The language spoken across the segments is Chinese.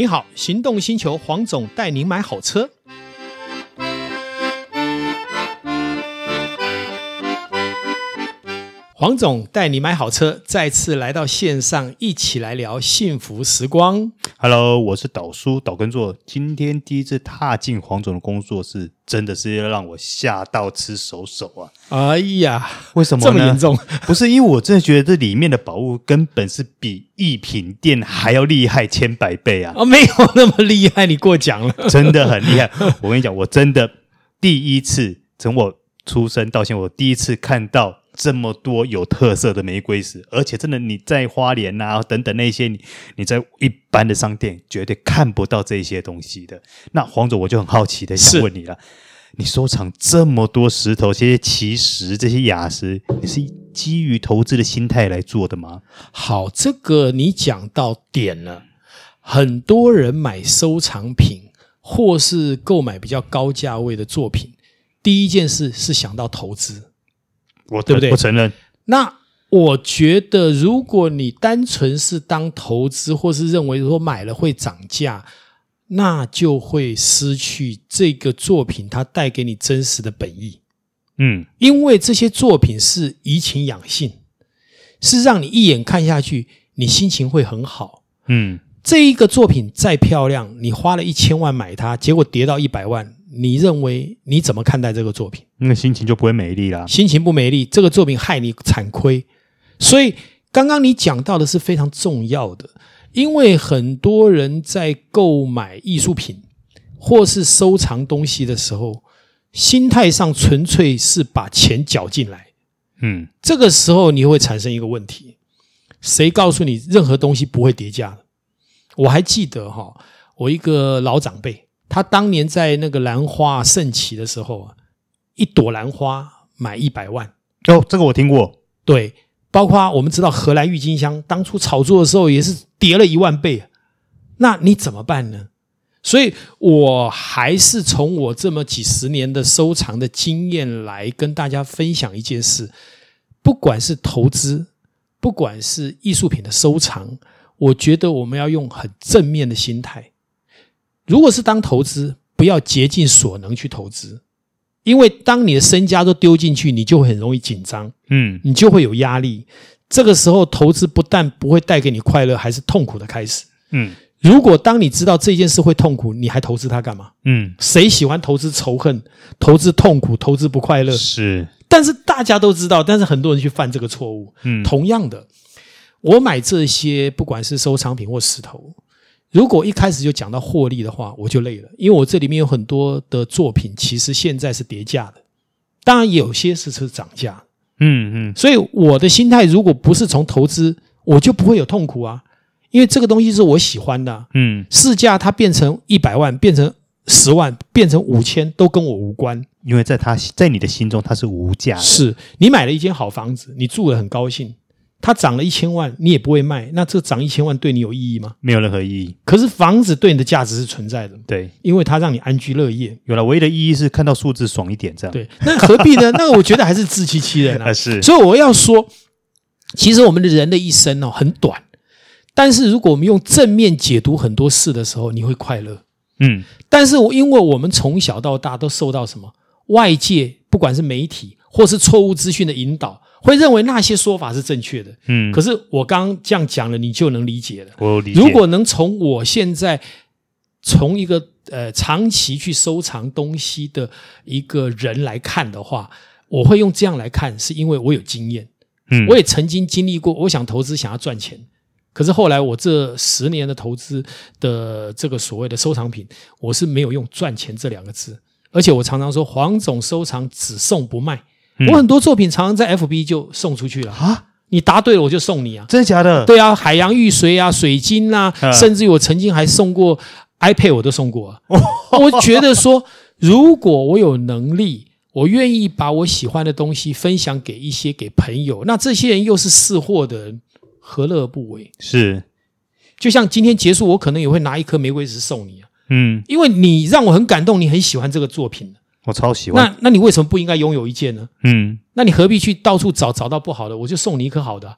您好，行动星球黄总带您买好车。黄总带你买好车，再次来到线上，一起来聊幸福时光。Hello，我是导叔导根座，今天第一次踏进黄总的工作室，真的是要让我吓到吃手手啊！哎呀，为什么这么严重？不是因为我真的觉得这里面的宝物根本是比一品店还要厉害千百倍啊！哦，没有那么厉害，你过奖了，真的很厉害。我跟你讲，我真的第一次从我出生到现在，我第一次看到。这么多有特色的玫瑰石，而且真的你在花莲啊等等那些你你在一般的商店绝对看不到这些东西的。那黄总，我就很好奇的想问你了，你收藏这么多石头，这些奇石、这些雅石，你是基于投资的心态来做的吗？好，这个你讲到点了。很多人买收藏品或是购买比较高价位的作品，第一件事是想到投资。我对不对？不承认。那我觉得，如果你单纯是当投资，或是认为说买了会涨价，那就会失去这个作品它带给你真实的本意。嗯，因为这些作品是怡情养性，是让你一眼看下去，你心情会很好。嗯，这一个作品再漂亮，你花了一千万买它，结果跌到一百万。你认为你怎么看待这个作品？那心情就不会美丽啦。心情不美丽，这个作品害你惨亏。所以刚刚你讲到的是非常重要的，因为很多人在购买艺术品或是收藏东西的时候，心态上纯粹是把钱缴进来。嗯，这个时候你会产生一个问题：谁告诉你任何东西不会叠加？我还记得哈，我一个老长辈。他当年在那个兰花盛起的时候啊，一朵兰花买一百万哦，这个我听过。对，包括我们知道荷兰郁金香当初炒作的时候也是跌了一万倍，那你怎么办呢？所以我还是从我这么几十年的收藏的经验来跟大家分享一件事：不管是投资，不管是艺术品的收藏，我觉得我们要用很正面的心态。如果是当投资，不要竭尽所能去投资，因为当你的身家都丢进去，你就会很容易紧张，嗯，你就会有压力。这个时候投资不但不会带给你快乐，还是痛苦的开始。嗯，如果当你知道这件事会痛苦，你还投资它干嘛？嗯，谁喜欢投资仇恨、投资痛苦、投资不快乐？是，但是大家都知道，但是很多人去犯这个错误。嗯，同样的，我买这些不管是收藏品或石头。如果一开始就讲到获利的话，我就累了，因为我这里面有很多的作品，其实现在是跌价的，当然有些是是涨价，嗯嗯，所以我的心态如果不是从投资，我就不会有痛苦啊，因为这个东西是我喜欢的，嗯，市价它变成一百万，变成十万，变成五千，都跟我无关，因为在他在你的心中它是无价的，是你买了一间好房子，你住得很高兴。它涨了一千万，你也不会卖，那这涨一千万对你有意义吗？没有任何意义。可是房子对你的价值是存在的，对，因为它让你安居乐业。有了，唯一的意义是看到数字爽一点，这样。对，那何必呢？那个我觉得还是自欺欺人啊。是。所以我要说，其实我们的人的一生哦很短，但是如果我们用正面解读很多事的时候，你会快乐。嗯。但是我因为我们从小到大都受到什么外界，不管是媒体或是错误资讯的引导。会认为那些说法是正确的，嗯，可是我刚刚这样讲了，你就能理解了。我理解。如果能从我现在从一个呃长期去收藏东西的一个人来看的话，我会用这样来看，是因为我有经验，嗯，我也曾经经历过。我想投资，想要赚钱，可是后来我这十年的投资的这个所谓的收藏品，我是没有用赚钱这两个字，而且我常常说，黄总收藏只送不卖。我很多作品常常在 FB 就送出去了啊！你答对了，我就送你啊！真的假的？对啊，海洋玉髓啊，水晶啊，甚至于我曾经还送过 iPad，我都送过啊。我觉得说，如果我有能力，我愿意把我喜欢的东西分享给一些给朋友，那这些人又是识货的人，何乐而不为？是，就像今天结束，我可能也会拿一颗玫瑰石送你啊。嗯，因为你让我很感动，你很喜欢这个作品。我超喜欢。那那你为什么不应该拥有一件呢？嗯，那你何必去到处找找到不好的？我就送你一颗好的、啊。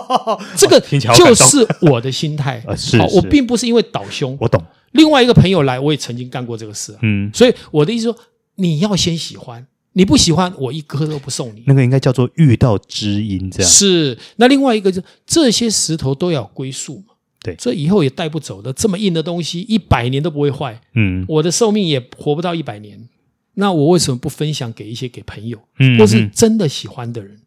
这个就是我的心态。呃、是，是我并不是因为倒凶。我懂。另外一个朋友来，我也曾经干过这个事、啊。嗯，所以我的意思说，你要先喜欢，你不喜欢，我一颗都不送你。那个应该叫做遇到知音，这样是。那另外一个就这些石头都要归宿嘛。对，所以以后也带不走的。这么硬的东西，一百年都不会坏。嗯，我的寿命也活不到一百年。那我为什么不分享给一些给朋友，嗯，或是真的喜欢的人？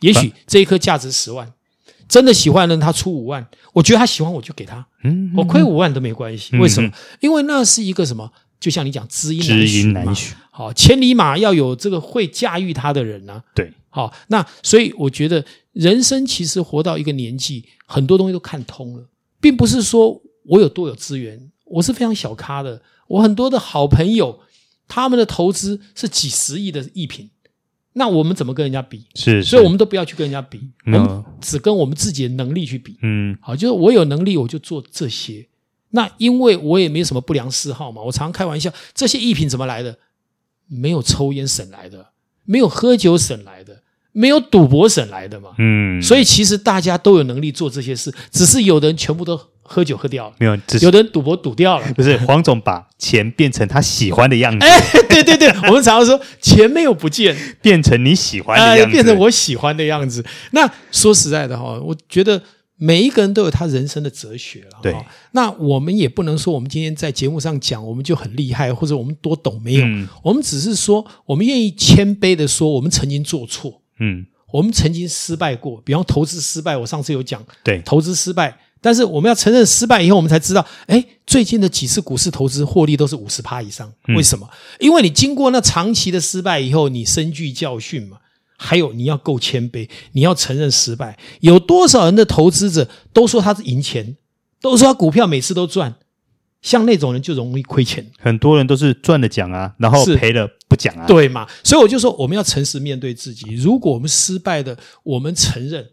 也许这一颗价值十万，真的喜欢的人他出五万，我觉得他喜欢我就给他，嗯，我亏五万都没关系。为什么？因为那是一个什么？就像你讲知音知音难寻，好，千里马要有这个会驾驭他的人呢。对，好，那所以我觉得人生其实活到一个年纪，很多东西都看通了，并不是说我有多有资源，我是非常小咖的，我很多的好朋友。他们的投资是几十亿的艺品，那我们怎么跟人家比？是，所以我们都不要去跟人家比，我们只跟我们自己的能力去比。嗯，好，就是我有能力，我就做这些。那因为我也没有什么不良嗜好嘛，我常开玩笑，这些艺品怎么来的？没有抽烟省来的，没有喝酒省来的，没有赌博省来的嘛。嗯，所以其实大家都有能力做这些事，只是有的人全部都。喝酒喝掉了，没有，有的人赌博赌掉了。不是黄总把钱变成他喜欢的样子。哎，对对对，我们常常说钱没有不见，变成你喜欢的样子，哎，变成我喜欢的样子。那说实在的哈，我觉得每一个人都有他人生的哲学了。对，那我们也不能说我们今天在节目上讲我们就很厉害，或者我们多懂没有？嗯，我们只是说我们愿意谦卑的说我们曾经做错，嗯，我们曾经失败过，比方投资失败，我上次有讲，对，投资失败。但是我们要承认失败以后，我们才知道，哎，最近的几次股市投资获利都是五十趴以上。为什么？因为你经过那长期的失败以后，你深具教训嘛。还有你要够谦卑，你要承认失败。有多少人的投资者都说他是赢钱，都说他股票每次都赚，像那种人就容易亏钱。很多人都是赚了讲啊，然后赔了不讲啊，对嘛？所以我就说，我们要诚实面对自己。如果我们失败的，我们承认。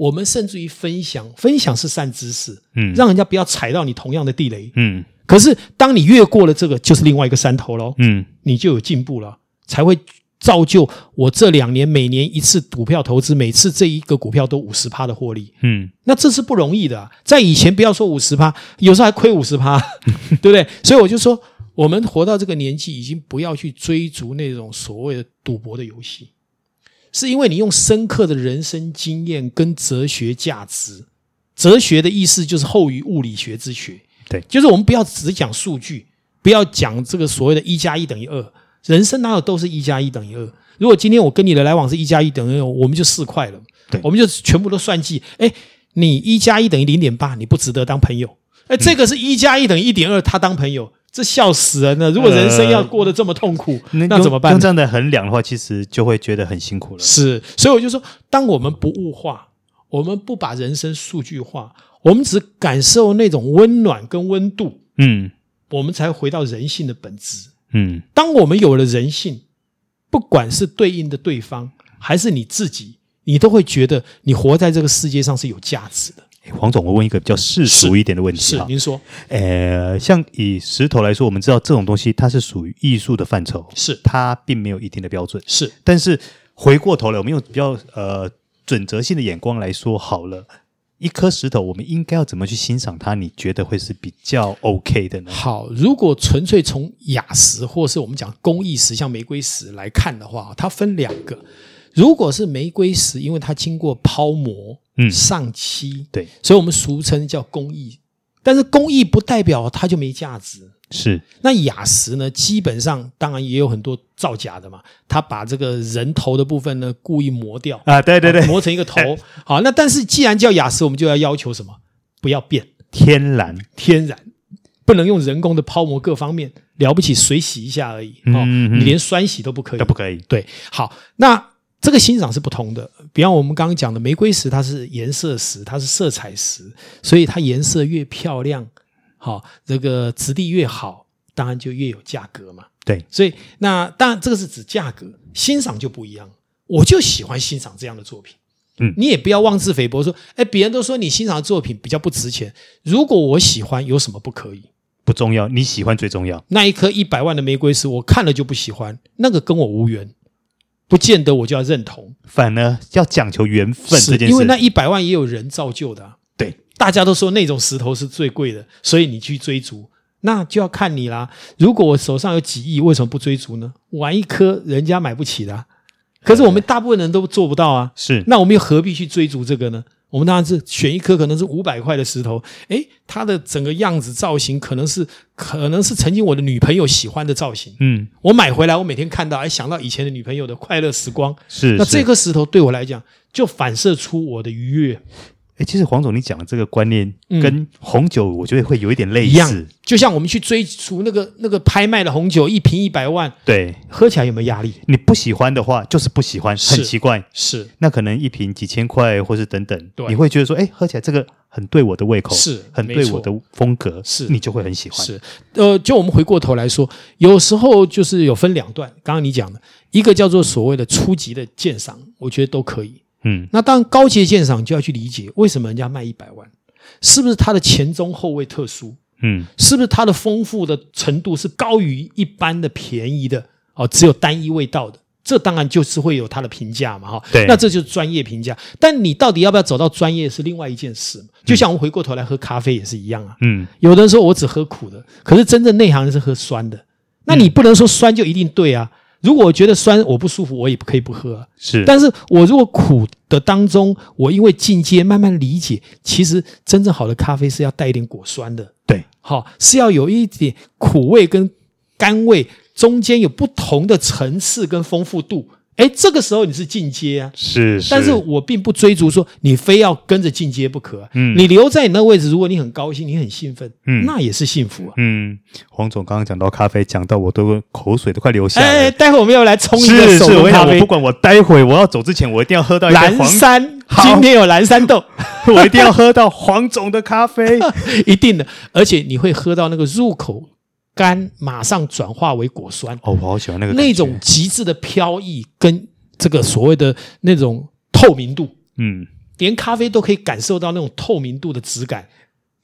我们甚至于分享，分享是善知识，嗯，让人家不要踩到你同样的地雷，嗯。可是当你越过了这个，就是另外一个山头喽，嗯，你就有进步了，才会造就我这两年每年一次股票投资，每次这一个股票都五十趴的获利，嗯。那这是不容易的啊，在以前不要说五十趴，有时候还亏五十趴，对不对？所以我就说，我们活到这个年纪，已经不要去追逐那种所谓的赌博的游戏。是因为你用深刻的人生经验跟哲学价值，哲学的意思就是后于物理学之学，对，就是我们不要只讲数据，不要讲这个所谓的“一加一等于二”，人生哪有都是一加一等于二？如果今天我跟你的来往是一加一等于二，我们就四块了，对，我们就全部都算计。哎，你一加一等于零点八，你不值得当朋友。哎，这个是一加一等于一点二，他当朋友。这笑死人了！如果人生要过得这么痛苦，呃、那怎么办？用这样的衡量的话，其实就会觉得很辛苦了。是，所以我就说，当我们不物化，我们不把人生数据化，我们只感受那种温暖跟温度，嗯，我们才回到人性的本质。嗯，当我们有了人性，不管是对应的对方，还是你自己，你都会觉得你活在这个世界上是有价值的。黄总，我问一个比较世俗一点的问题是，是您说，呃，像以石头来说，我们知道这种东西它是属于艺术的范畴，是它并没有一定的标准，是。但是回过头来，我们用比较呃准则性的眼光来说，好了，一颗石头，我们应该要怎么去欣赏它？你觉得会是比较 OK 的呢？好，如果纯粹从雅石或是我们讲工艺石，像玫瑰石来看的话，它分两个。如果是玫瑰石，因为它经过抛磨、嗯，上漆，对，所以我们俗称叫工艺。但是工艺不代表它就没价值。是。那雅石呢？基本上当然也有很多造假的嘛。他把这个人头的部分呢故意磨掉啊，对对对，磨成一个头。好，那但是既然叫雅石，我们就要要求什么？不要变，天然，天然，不能用人工的抛磨各方面。了不起，水洗一下而已。嗯，你连酸洗都不可以，都不可以。对，好，那。这个欣赏是不同的，比方我们刚刚讲的玫瑰石，它是颜色石，它是色彩石，所以它颜色越漂亮，好，这个质地越好，当然就越有价格嘛。对，所以那当然这个是指价格，欣赏就不一样。我就喜欢欣赏这样的作品，嗯，你也不要妄自菲薄说，哎，别人都说你欣赏的作品比较不值钱，如果我喜欢，有什么不可以？不重要，你喜欢最重要。那一颗一百万的玫瑰石，我看了就不喜欢，那个跟我无缘。不见得我就要认同，反而要讲求缘分这件事。因为那一百万也有人造就的、啊，对，大家都说那种石头是最贵的，所以你去追逐，那就要看你啦。如果我手上有几亿，为什么不追逐呢？玩一颗人家买不起的、啊，可是我们大部分人都做不到啊。是，那我们又何必去追逐这个呢？我们当然是选一颗可能是五百块的石头，诶，它的整个样子造型可能是可能是曾经我的女朋友喜欢的造型，嗯，我买回来，我每天看到，哎，想到以前的女朋友的快乐时光，是，那这颗石头对我来讲就反射出我的愉悦。哎，其实黄总，你讲的这个观念跟红酒，我觉得会有一点类似。就像我们去追逐那个那个拍卖的红酒，一瓶一百万，对，喝起来有没有压力？你不喜欢的话，就是不喜欢，很奇怪。是，那可能一瓶几千块，或是等等，对，你会觉得说，哎，喝起来这个很对我的胃口，是，很对我的风格，是，你就会很喜欢。是，呃，就我们回过头来说，有时候就是有分两段，刚刚你讲的一个叫做所谓的初级的鉴赏，我觉得都可以。嗯，那当然高级鉴赏就要去理解为什么人家卖一百万，是不是它的前中后味特殊？嗯，是不是它的丰富的程度是高于一般的便宜的？哦，只有单一味道的，这当然就是会有它的评价嘛，哈。对，那这就是专业评价。但你到底要不要走到专业是另外一件事。就像我们回过头来喝咖啡也是一样啊。嗯，有的人说我只喝苦的，可是真正内行人是喝酸的。那你不能说酸就一定对啊。如果我觉得酸我不舒服，我也可以不喝啊。是，但是我如果苦的当中，我因为进阶慢慢理解，其实真正好的咖啡是要带一点果酸的。对，好，是要有一点苦味跟甘味，中间有不同的层次跟丰富度。哎，这个时候你是进阶啊，是，是，但是我并不追逐说你非要跟着进阶不可啊。嗯，你留在你那个位置，如果你很高兴，你很兴奋，嗯，那也是幸福啊。嗯，黄总刚刚讲到咖啡，讲到我都口水都快流下来了。哎，待会我们要来冲一个手冲咖啡。我不管我待会我要走之前，我一定要喝到一蓝山。今天有蓝山豆，我一定要喝到黄总的咖啡，一定的。而且你会喝到那个入口。干马上转化为果酸哦，我好喜欢那个那种极致的飘逸跟这个所谓的那种透明度，嗯，连咖啡都可以感受到那种透明度的质感。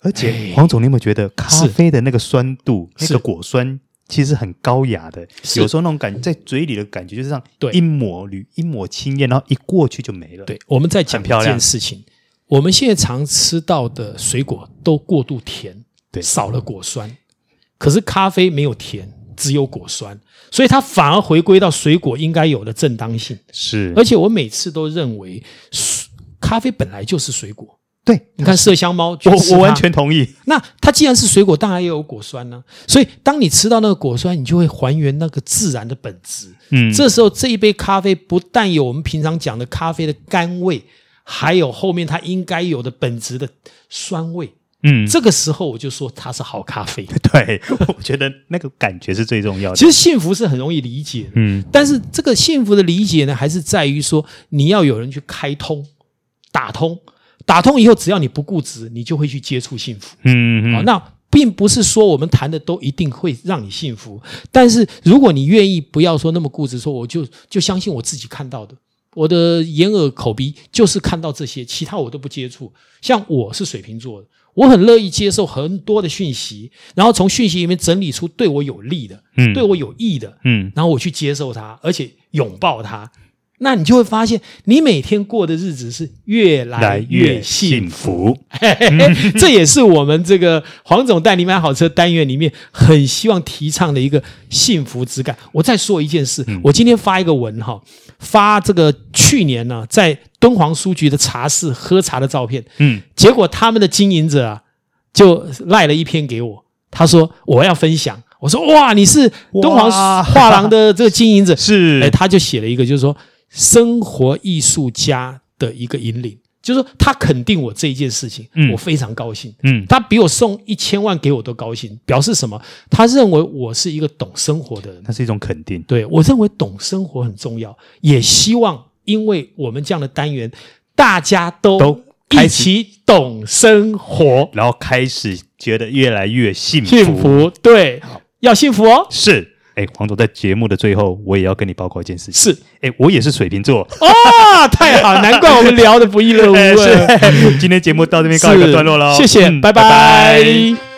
而且黄总，你有没有觉得咖啡的那个酸度，那个果酸其实很高雅的？有时候那种感觉在嘴里的感觉就是这样，一抹绿，一抹青烟，然后一过去就没了。对，我们在讲一件事情，我们现在常吃到的水果都过度甜，对，少了果酸。可是咖啡没有甜，只有果酸，所以它反而回归到水果应该有的正当性。是，而且我每次都认为，咖啡本来就是水果。对，你看麝香猫，我我完全同意。那它既然是水果，当然也有果酸呢、啊。所以当你吃到那个果酸，你就会还原那个自然的本质。嗯，这时候这一杯咖啡不但有我们平常讲的咖啡的甘味，还有后面它应该有的本质的酸味。嗯，这个时候我就说它是好咖啡。对，我觉得那个感觉是最重要的。其实幸福是很容易理解，嗯，但是这个幸福的理解呢，还是在于说你要有人去开通、打通、打通以后，只要你不固执，你就会去接触幸福。嗯嗯，好，那并不是说我们谈的都一定会让你幸福，但是如果你愿意，不要说那么固执，说我就就相信我自己看到的，我的眼耳口鼻就是看到这些，其他我都不接触。像我是水瓶座的。我很乐意接受很多的讯息，然后从讯息里面整理出对我有利的，嗯，对我有益的，嗯，然后我去接受它，而且拥抱它，那你就会发现，你每天过的日子是越来越幸福。嘿嘿嘿，这也是我们这个黄总带你买好车单元里面很希望提倡的一个幸福之感。我再说一件事，嗯，我今天发一个文哈，发这个去年呢在。敦煌书局的茶室喝茶的照片，嗯，结果他们的经营者啊，就赖了一篇给我，他说我要分享，我说哇，你是敦煌画廊的这个经营者，是，哎，他就写了一个，就是说生活艺术家的一个引领，就是说他肯定我这一件事情，嗯，我非常高兴，嗯，他比我送一千万给我都高兴，表示什么？他认为我是一个懂生活的人，那是一种肯定，对，我认为懂生活很重要，也希望。因为我们这样的单元，大家都都一起懂生活，然后开始觉得越来越幸福。幸福，对，要幸福哦。是，哎，黄总在节目的最后，我也要跟你报告一件事情。是，哎，我也是水瓶座。哦，太好，难怪我们聊得不亦乐乎。是，今天节目到这边告一个段落喽。谢谢。拜拜。